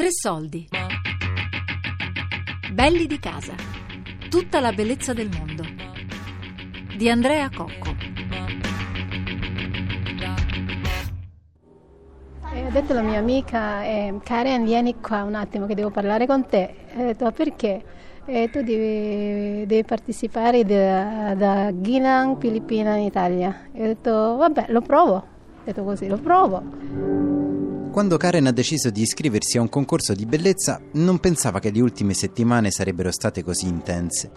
Tre soldi. Belli di casa. Tutta la bellezza del mondo. Di Andrea Cocco. E ho detto alla mia amica, eh, Karen, vieni qua un attimo che devo parlare con te. E ho detto, perché? E tu devi, devi partecipare da, da Ginang, Filippina in Italia. E ho detto, vabbè, lo provo. Ho detto così, lo provo. Quando Karen ha deciso di iscriversi a un concorso di bellezza, non pensava che le ultime settimane sarebbero state così intense.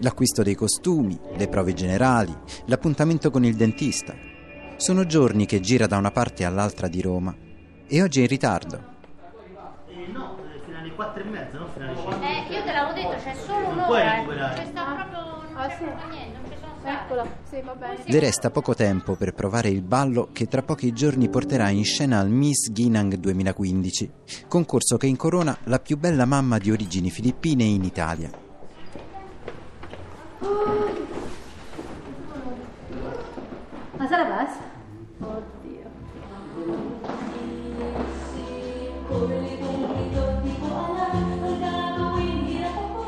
L'acquisto dei costumi, le prove generali, l'appuntamento con il dentista. Sono giorni che gira da una parte all'altra di Roma e oggi è in ritardo. Eh, no, fino alle 4 e mezza, non fino alle 5. Eh, io te l'avevo detto, c'è solo un'ora. eh. C'è sta proprio. Ah, sì? Eccolo, sì, va bene. Le resta poco tempo per provare il ballo che tra pochi giorni porterà in scena al Miss Ginang 2015, concorso che incorona la più bella mamma di origini filippine in Italia. Nasa labas? Oddio.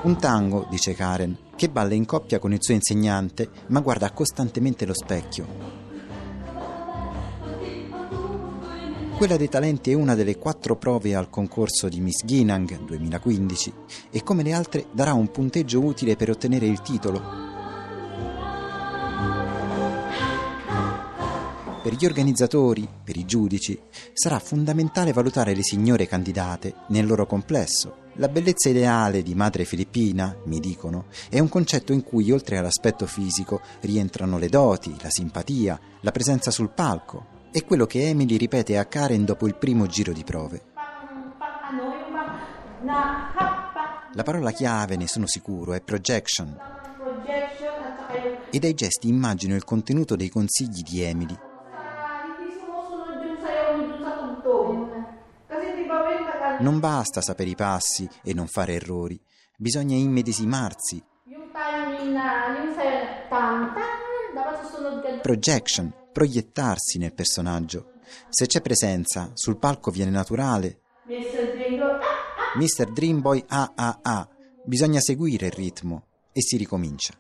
Un tango, dice Karen, che balla in coppia con il suo insegnante, ma guarda costantemente lo specchio. Quella dei talenti è una delle quattro prove al concorso di Miss Ginang 2015 e come le altre darà un punteggio utile per ottenere il titolo. Per gli organizzatori, per i giudici, sarà fondamentale valutare le signore candidate nel loro complesso. La bellezza ideale di madre filippina, mi dicono, è un concetto in cui oltre all'aspetto fisico rientrano le doti, la simpatia, la presenza sul palco. È quello che Emily ripete a Karen dopo il primo giro di prove. La parola chiave, ne sono sicuro, è projection. E dai gesti immagino il contenuto dei consigli di Emily. Non basta sapere i passi e non fare errori, bisogna immedesimarsi. Projection, proiettarsi nel personaggio. Se c'è presenza, sul palco viene naturale. Mr. Ah. Dreamboy A A A. Bisogna seguire il ritmo e si ricomincia.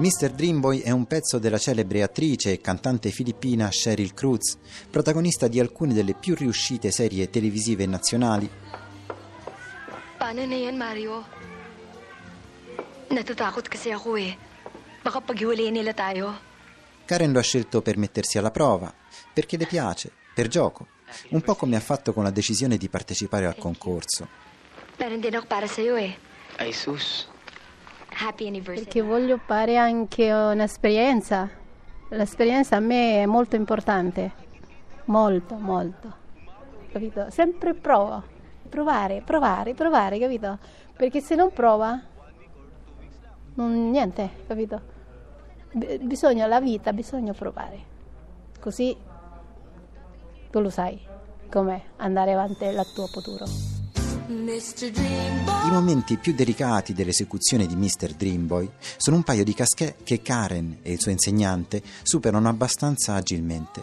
Mr. Dreamboy è un pezzo della celebre attrice e cantante filippina Cheryl Cruz, protagonista di alcune delle più riuscite serie televisive nazionali Paano na yan, Mario? Natatakot kasi ako eh. Baka paghiwalayin nila tayo. Karen lo ha scelto per mettersi alla prova, perché le piace, per gioco, un po' come ha fatto con la decisione di partecipare al concorso. Meron din ako para sa'yo eh. Ay sus. Perché voglio fare anche un'esperienza. L'esperienza a me è molto importante. Molto, molto. Capito? Sempre provo. Provare, provare, provare, capito? Perché se non prova, non, niente, capito? B- bisogna, la vita, bisogna provare. Così tu lo sai come andare avanti il tuo futuro. I momenti più delicati dell'esecuzione di Mr. Dreamboy sono un paio di casquet che Karen e il suo insegnante superano abbastanza agilmente.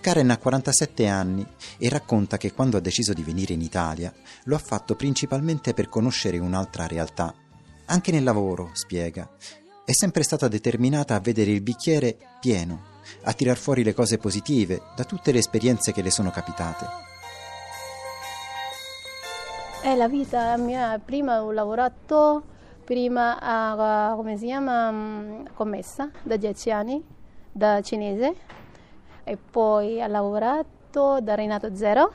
Karen ha 47 anni e racconta che quando ha deciso di venire in Italia lo ha fatto principalmente per conoscere un'altra realtà. Anche nel lavoro, spiega, è sempre stata determinata a vedere il bicchiere pieno, a tirar fuori le cose positive da tutte le esperienze che le sono capitate. È la vita mia, prima ho lavorato, prima a, come si chiama, mm, commessa da 10 anni, da cinese, e poi ho lavorato da Renato Zero,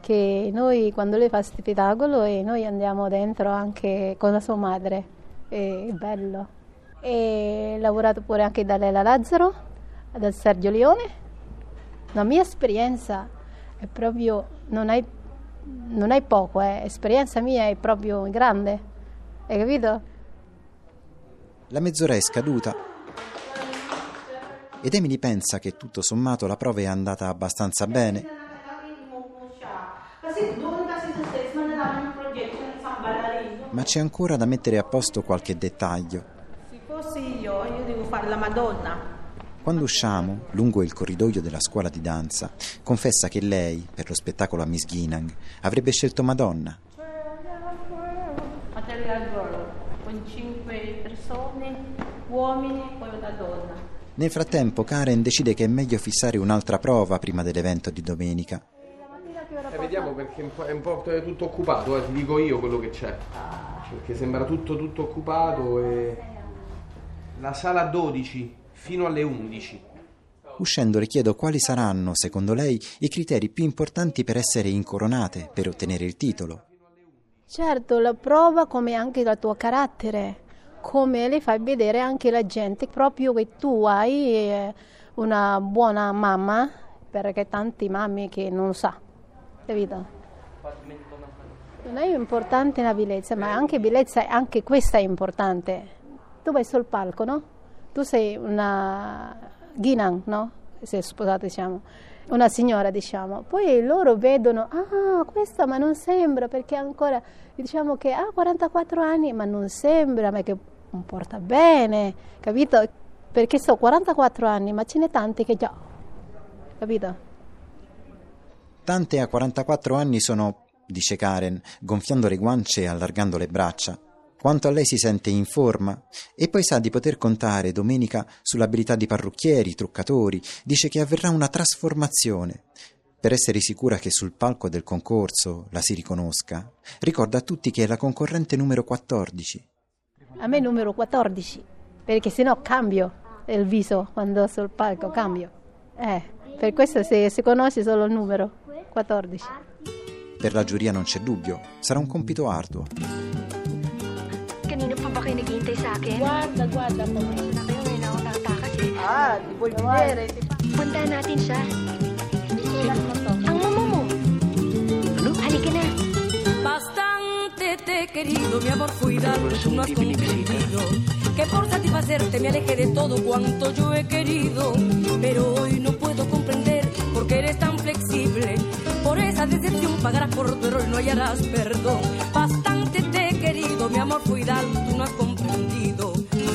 che noi quando lei fa spettacolo e noi andiamo dentro anche con la sua madre, è bello. E ho lavorato pure anche da Lela Lazzaro, da Sergio Leone. La mia esperienza è proprio, non hai non è poco, eh. esperienza mia è proprio grande, hai capito? La mezz'ora è scaduta ed Emily pensa che tutto sommato la prova è andata abbastanza bene. Ma c'è ancora da mettere a posto qualche dettaglio. Si fossi io, io devo fare la Madonna. Quando usciamo, lungo il corridoio della scuola di danza, confessa che lei, per lo spettacolo a Miss Ginang, avrebbe scelto Madonna. Con cinque persone, uomini e una donna. Nel frattempo Karen decide che è meglio fissare un'altra prova prima dell'evento di domenica. Eh, vediamo perché è un po', è un po' tutto occupato, eh, ti dico io quello che c'è. Perché sembra tutto tutto occupato e... La sala 12 fino alle 11. Uscendo le chiedo quali saranno, secondo lei, i criteri più importanti per essere incoronate, per ottenere il titolo. Certo, la prova come anche il tuo carattere, come le fai vedere anche la gente, proprio che tu hai eh, una buona mamma, perché tanti mammi che non sa, capito? Non è importante la bellezza, ma anche bellezza, anche questa è importante. Tu vai sul palco, no? Tu sei una Ginan, no? Sei sposata, diciamo, una signora, diciamo. Poi loro vedono, ah, questa ma non sembra, perché ancora, diciamo che ha 44 anni, ma non sembra, ma che comporta bene, capito? Perché so 44 anni, ma ce n'è tanti che già, capito? Tante a 44 anni sono, dice Karen, gonfiando le guance e allargando le braccia. Quanto a lei si sente in forma e poi sa di poter contare domenica sull'abilità di parrucchieri, truccatori, dice che avverrà una trasformazione. Per essere sicura che sul palco del concorso la si riconosca, ricorda a tutti che è la concorrente numero 14. A me numero 14, perché sennò cambio il viso quando sul palco cambio. Eh, per questo se si conosce solo il numero 14. Per la giuria non c'è dubbio, sarà un compito arduo. Akin? Guarda, guarda po. Na eh. Ah, di vedere? Puntahan natin siya. Susulat mo to. Ang mama mo. Ano? Halika na. Bastante te he querido, mi amor, cuidado, tú no has comprendido. Que por satisfacerte me aleje de todo cuanto yo he querido. Pero hoy no puedo comprender por qué eres tan flexible. Por esa decepción pagarás por tu error y no hallarás perdón. Bastante querido, mi amor, cuidado, tú no has comprendido.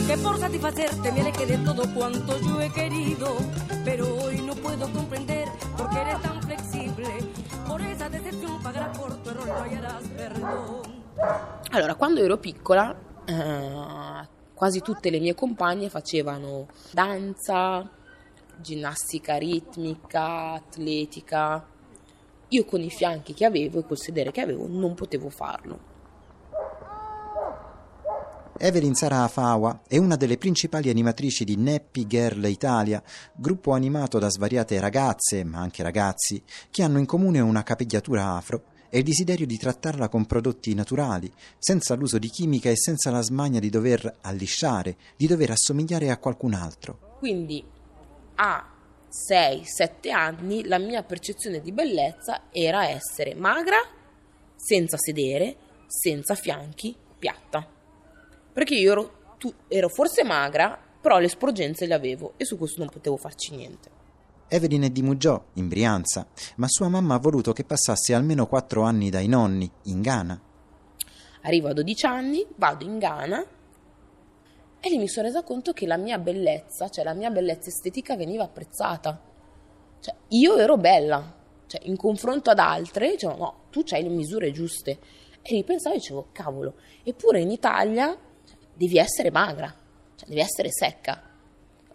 Que por satisfacerte me aleje de todo cuanto yo he querido. Pero hoy no puedo comprender por qué eres tan flexible. Por esa decepción pagarás por tu error no hallarás perdón. Allora, quando ero piccola, eh, quasi tutte le mie compagne facevano danza, ginnastica ritmica, atletica. Io con i fianchi che avevo e col sedere che avevo non potevo farlo. Evelyn Sara Afawa è una delle principali animatrici di Nappy Girl Italia, gruppo animato da svariate ragazze, ma anche ragazzi, che hanno in comune una capigliatura afro e il desiderio di trattarla con prodotti naturali, senza l'uso di chimica e senza la smania di dover allisciare, di dover assomigliare a qualcun altro. Quindi a 6-7 anni la mia percezione di bellezza era essere magra, senza sedere, senza fianchi, piatta. Perché io ero, tu- ero forse magra, però le sporgenze le avevo e su questo non potevo farci niente. Evelyn è di Mugiò, in Brianza, ma sua mamma ha voluto che passasse almeno quattro anni dai nonni, in Ghana. Arrivo a 12 anni, vado in Ghana e lì mi sono resa conto che la mia bellezza, cioè la mia bellezza estetica veniva apprezzata. Cioè, io ero bella, cioè in confronto ad altre, dicevo no, tu hai le misure giuste. E ripensavo e dicevo, cavolo, eppure in Italia devi essere magra, cioè devi essere secca.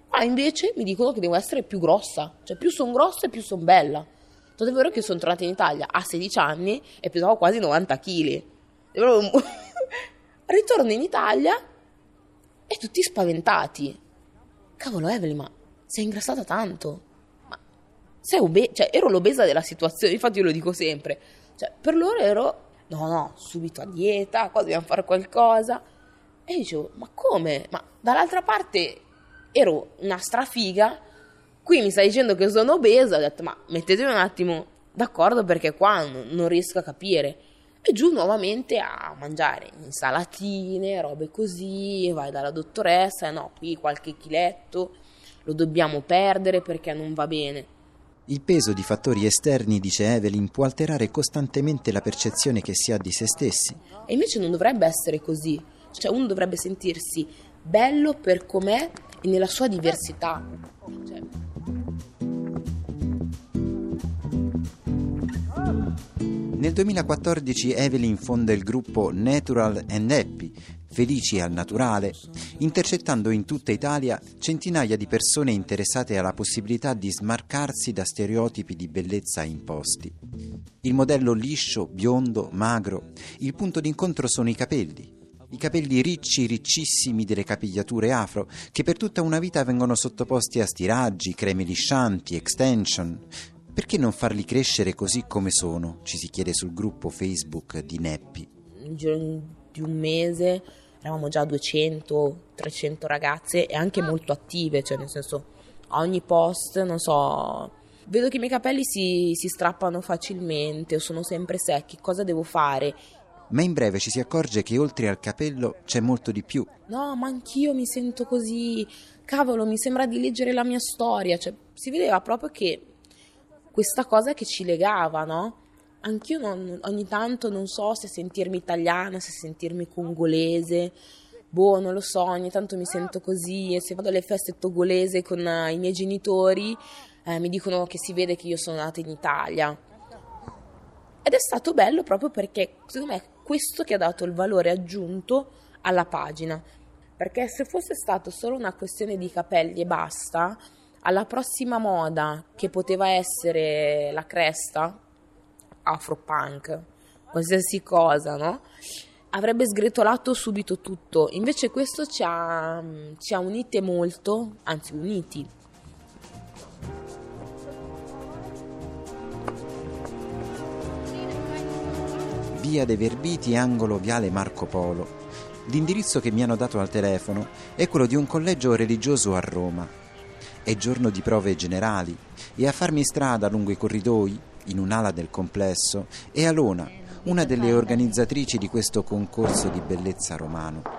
Qua invece mi dicono che devo essere più grossa, cioè più sono grossa e più sono bella. Tanto è vero che sono tornata in Italia a 16 anni e pesavo quasi 90 kg. Ritorno in Italia e tutti spaventati. Cavolo Evelyn, ma sei ingrassata tanto. Ma sei obesa, cioè ero l'obesa della situazione, infatti io lo dico sempre. Cioè, per loro ero, no no, subito a dieta, qua dobbiamo fare qualcosa. E io dicevo, ma come? Ma dall'altra parte ero una strafiga, qui mi stai dicendo che sono obesa, ho detto, ma mettetevi un attimo d'accordo perché qua non, non riesco a capire. E giù nuovamente a mangiare insalatine, robe così, vai dalla dottoressa, no, qui qualche chiletto, lo dobbiamo perdere perché non va bene. Il peso di fattori esterni, dice Evelyn, può alterare costantemente la percezione che si ha di se stessi. E invece non dovrebbe essere così. Cioè uno dovrebbe sentirsi bello per com'è e nella sua diversità. Cioè, Nel 2014 Evelyn fonda il gruppo Natural and Happy, Felici al Naturale, intercettando in tutta Italia centinaia di persone interessate alla possibilità di smarcarsi da stereotipi di bellezza imposti. Il modello liscio, biondo, magro, il punto d'incontro sono i capelli. I capelli ricci, riccissimi delle capigliature afro, che per tutta una vita vengono sottoposti a stiraggi, creme liscianti, extension, perché non farli crescere così come sono? Ci si chiede sul gruppo Facebook di Neppi. In giro di un mese eravamo già 200-300 ragazze e anche molto attive, cioè nel senso a ogni post, non so, vedo che i miei capelli si, si strappano facilmente o sono sempre secchi, cosa devo fare? Ma in breve ci si accorge che oltre al capello c'è molto di più. No, ma anch'io mi sento così, cavolo, mi sembra di leggere la mia storia, cioè si vedeva proprio che questa cosa che ci legava, no? Anch'io non, ogni tanto non so se sentirmi italiana, se sentirmi congolese, boh, non lo so, ogni tanto mi sento così e se vado alle feste togolese con uh, i miei genitori eh, mi dicono che si vede che io sono nata in Italia. Ed è stato bello proprio perché secondo me questo che ha dato il valore aggiunto alla pagina. Perché se fosse stato solo una questione di capelli e basta, alla prossima moda che poteva essere la cresta, afropunk, qualsiasi cosa, no? Avrebbe sgretolato subito tutto. Invece questo ci ha, ci ha unite molto, anzi uniti. Via De Verbiti, angolo Viale Marco Polo. L'indirizzo che mi hanno dato al telefono è quello di un collegio religioso a Roma. È giorno di prove generali e a farmi strada lungo i corridoi, in un'ala del complesso, è Alona, una delle organizzatrici di questo concorso di bellezza romano.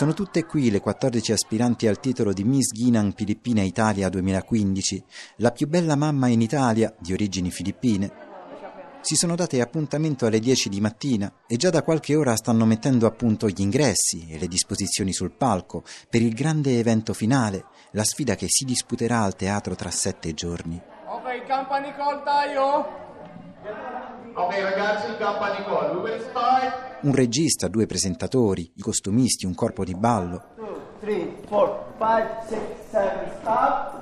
Sono tutte qui le 14 aspiranti al titolo di Miss Ghinan Filippina Italia 2015, la più bella mamma in Italia, di origini filippine. Si sono date appuntamento alle 10 di mattina e già da qualche ora stanno mettendo a punto gli ingressi e le disposizioni sul palco per il grande evento finale, la sfida che si disputerà al teatro tra sette giorni. Ok, company call tayo. Ok ragazzi, company call. We will start. Un regista, due presentatori, i costumisti, un corpo di ballo. 3, 4, 5, 6, 7, stop.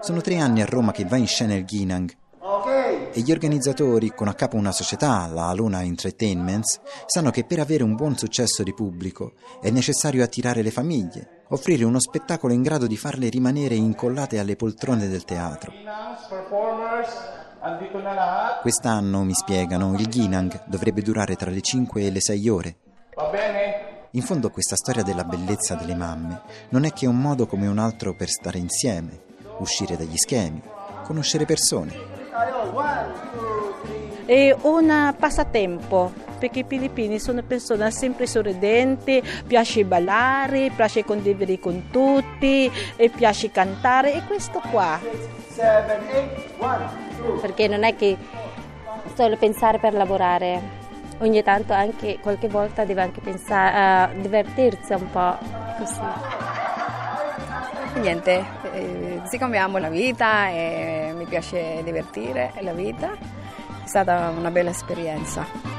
Sono tre anni a Roma che va in scena il Ginang e gli organizzatori, con a capo una società, la Aluna Entertainments, sanno che per avere un buon successo di pubblico è necessario attirare le famiglie, offrire uno spettacolo in grado di farle rimanere incollate alle poltrone del teatro. Quest'anno, mi spiegano, il Ginang dovrebbe durare tra le 5 e le 6 ore. Va bene? In fondo questa storia della bellezza delle mamme non è che un modo come un altro per stare insieme, uscire dagli schemi, conoscere persone. Tayo, 1, 2, 3. È un passatempo perché i filippini sono persone sempre sorridenti, piace ballare, piace condividere con tutti, e piace cantare e questo qua. 7, 8, 1, 2. perché non è che solo pensare per lavorare, ogni tanto anche qualche volta deve anche pensare a divertirsi un po' così. Niente, eh, siccome amo la vita e mi piace divertire la vita, è stata una bella esperienza.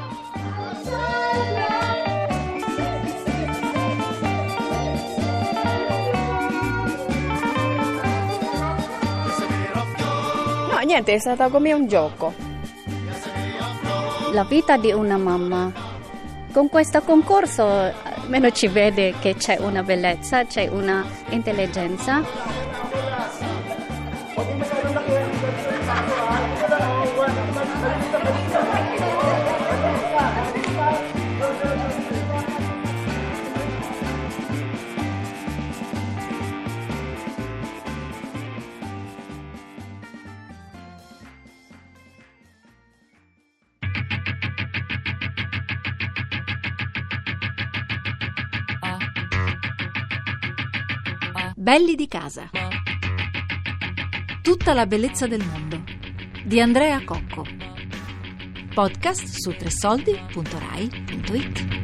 Niente, è stato come un gioco. La vita di una mamma. Con questo concorso almeno ci vede che c'è una bellezza, c'è una intelligenza. Belli di casa. Tutta la bellezza del mondo. Di Andrea Cocco. Podcast su tresoldi.rai.it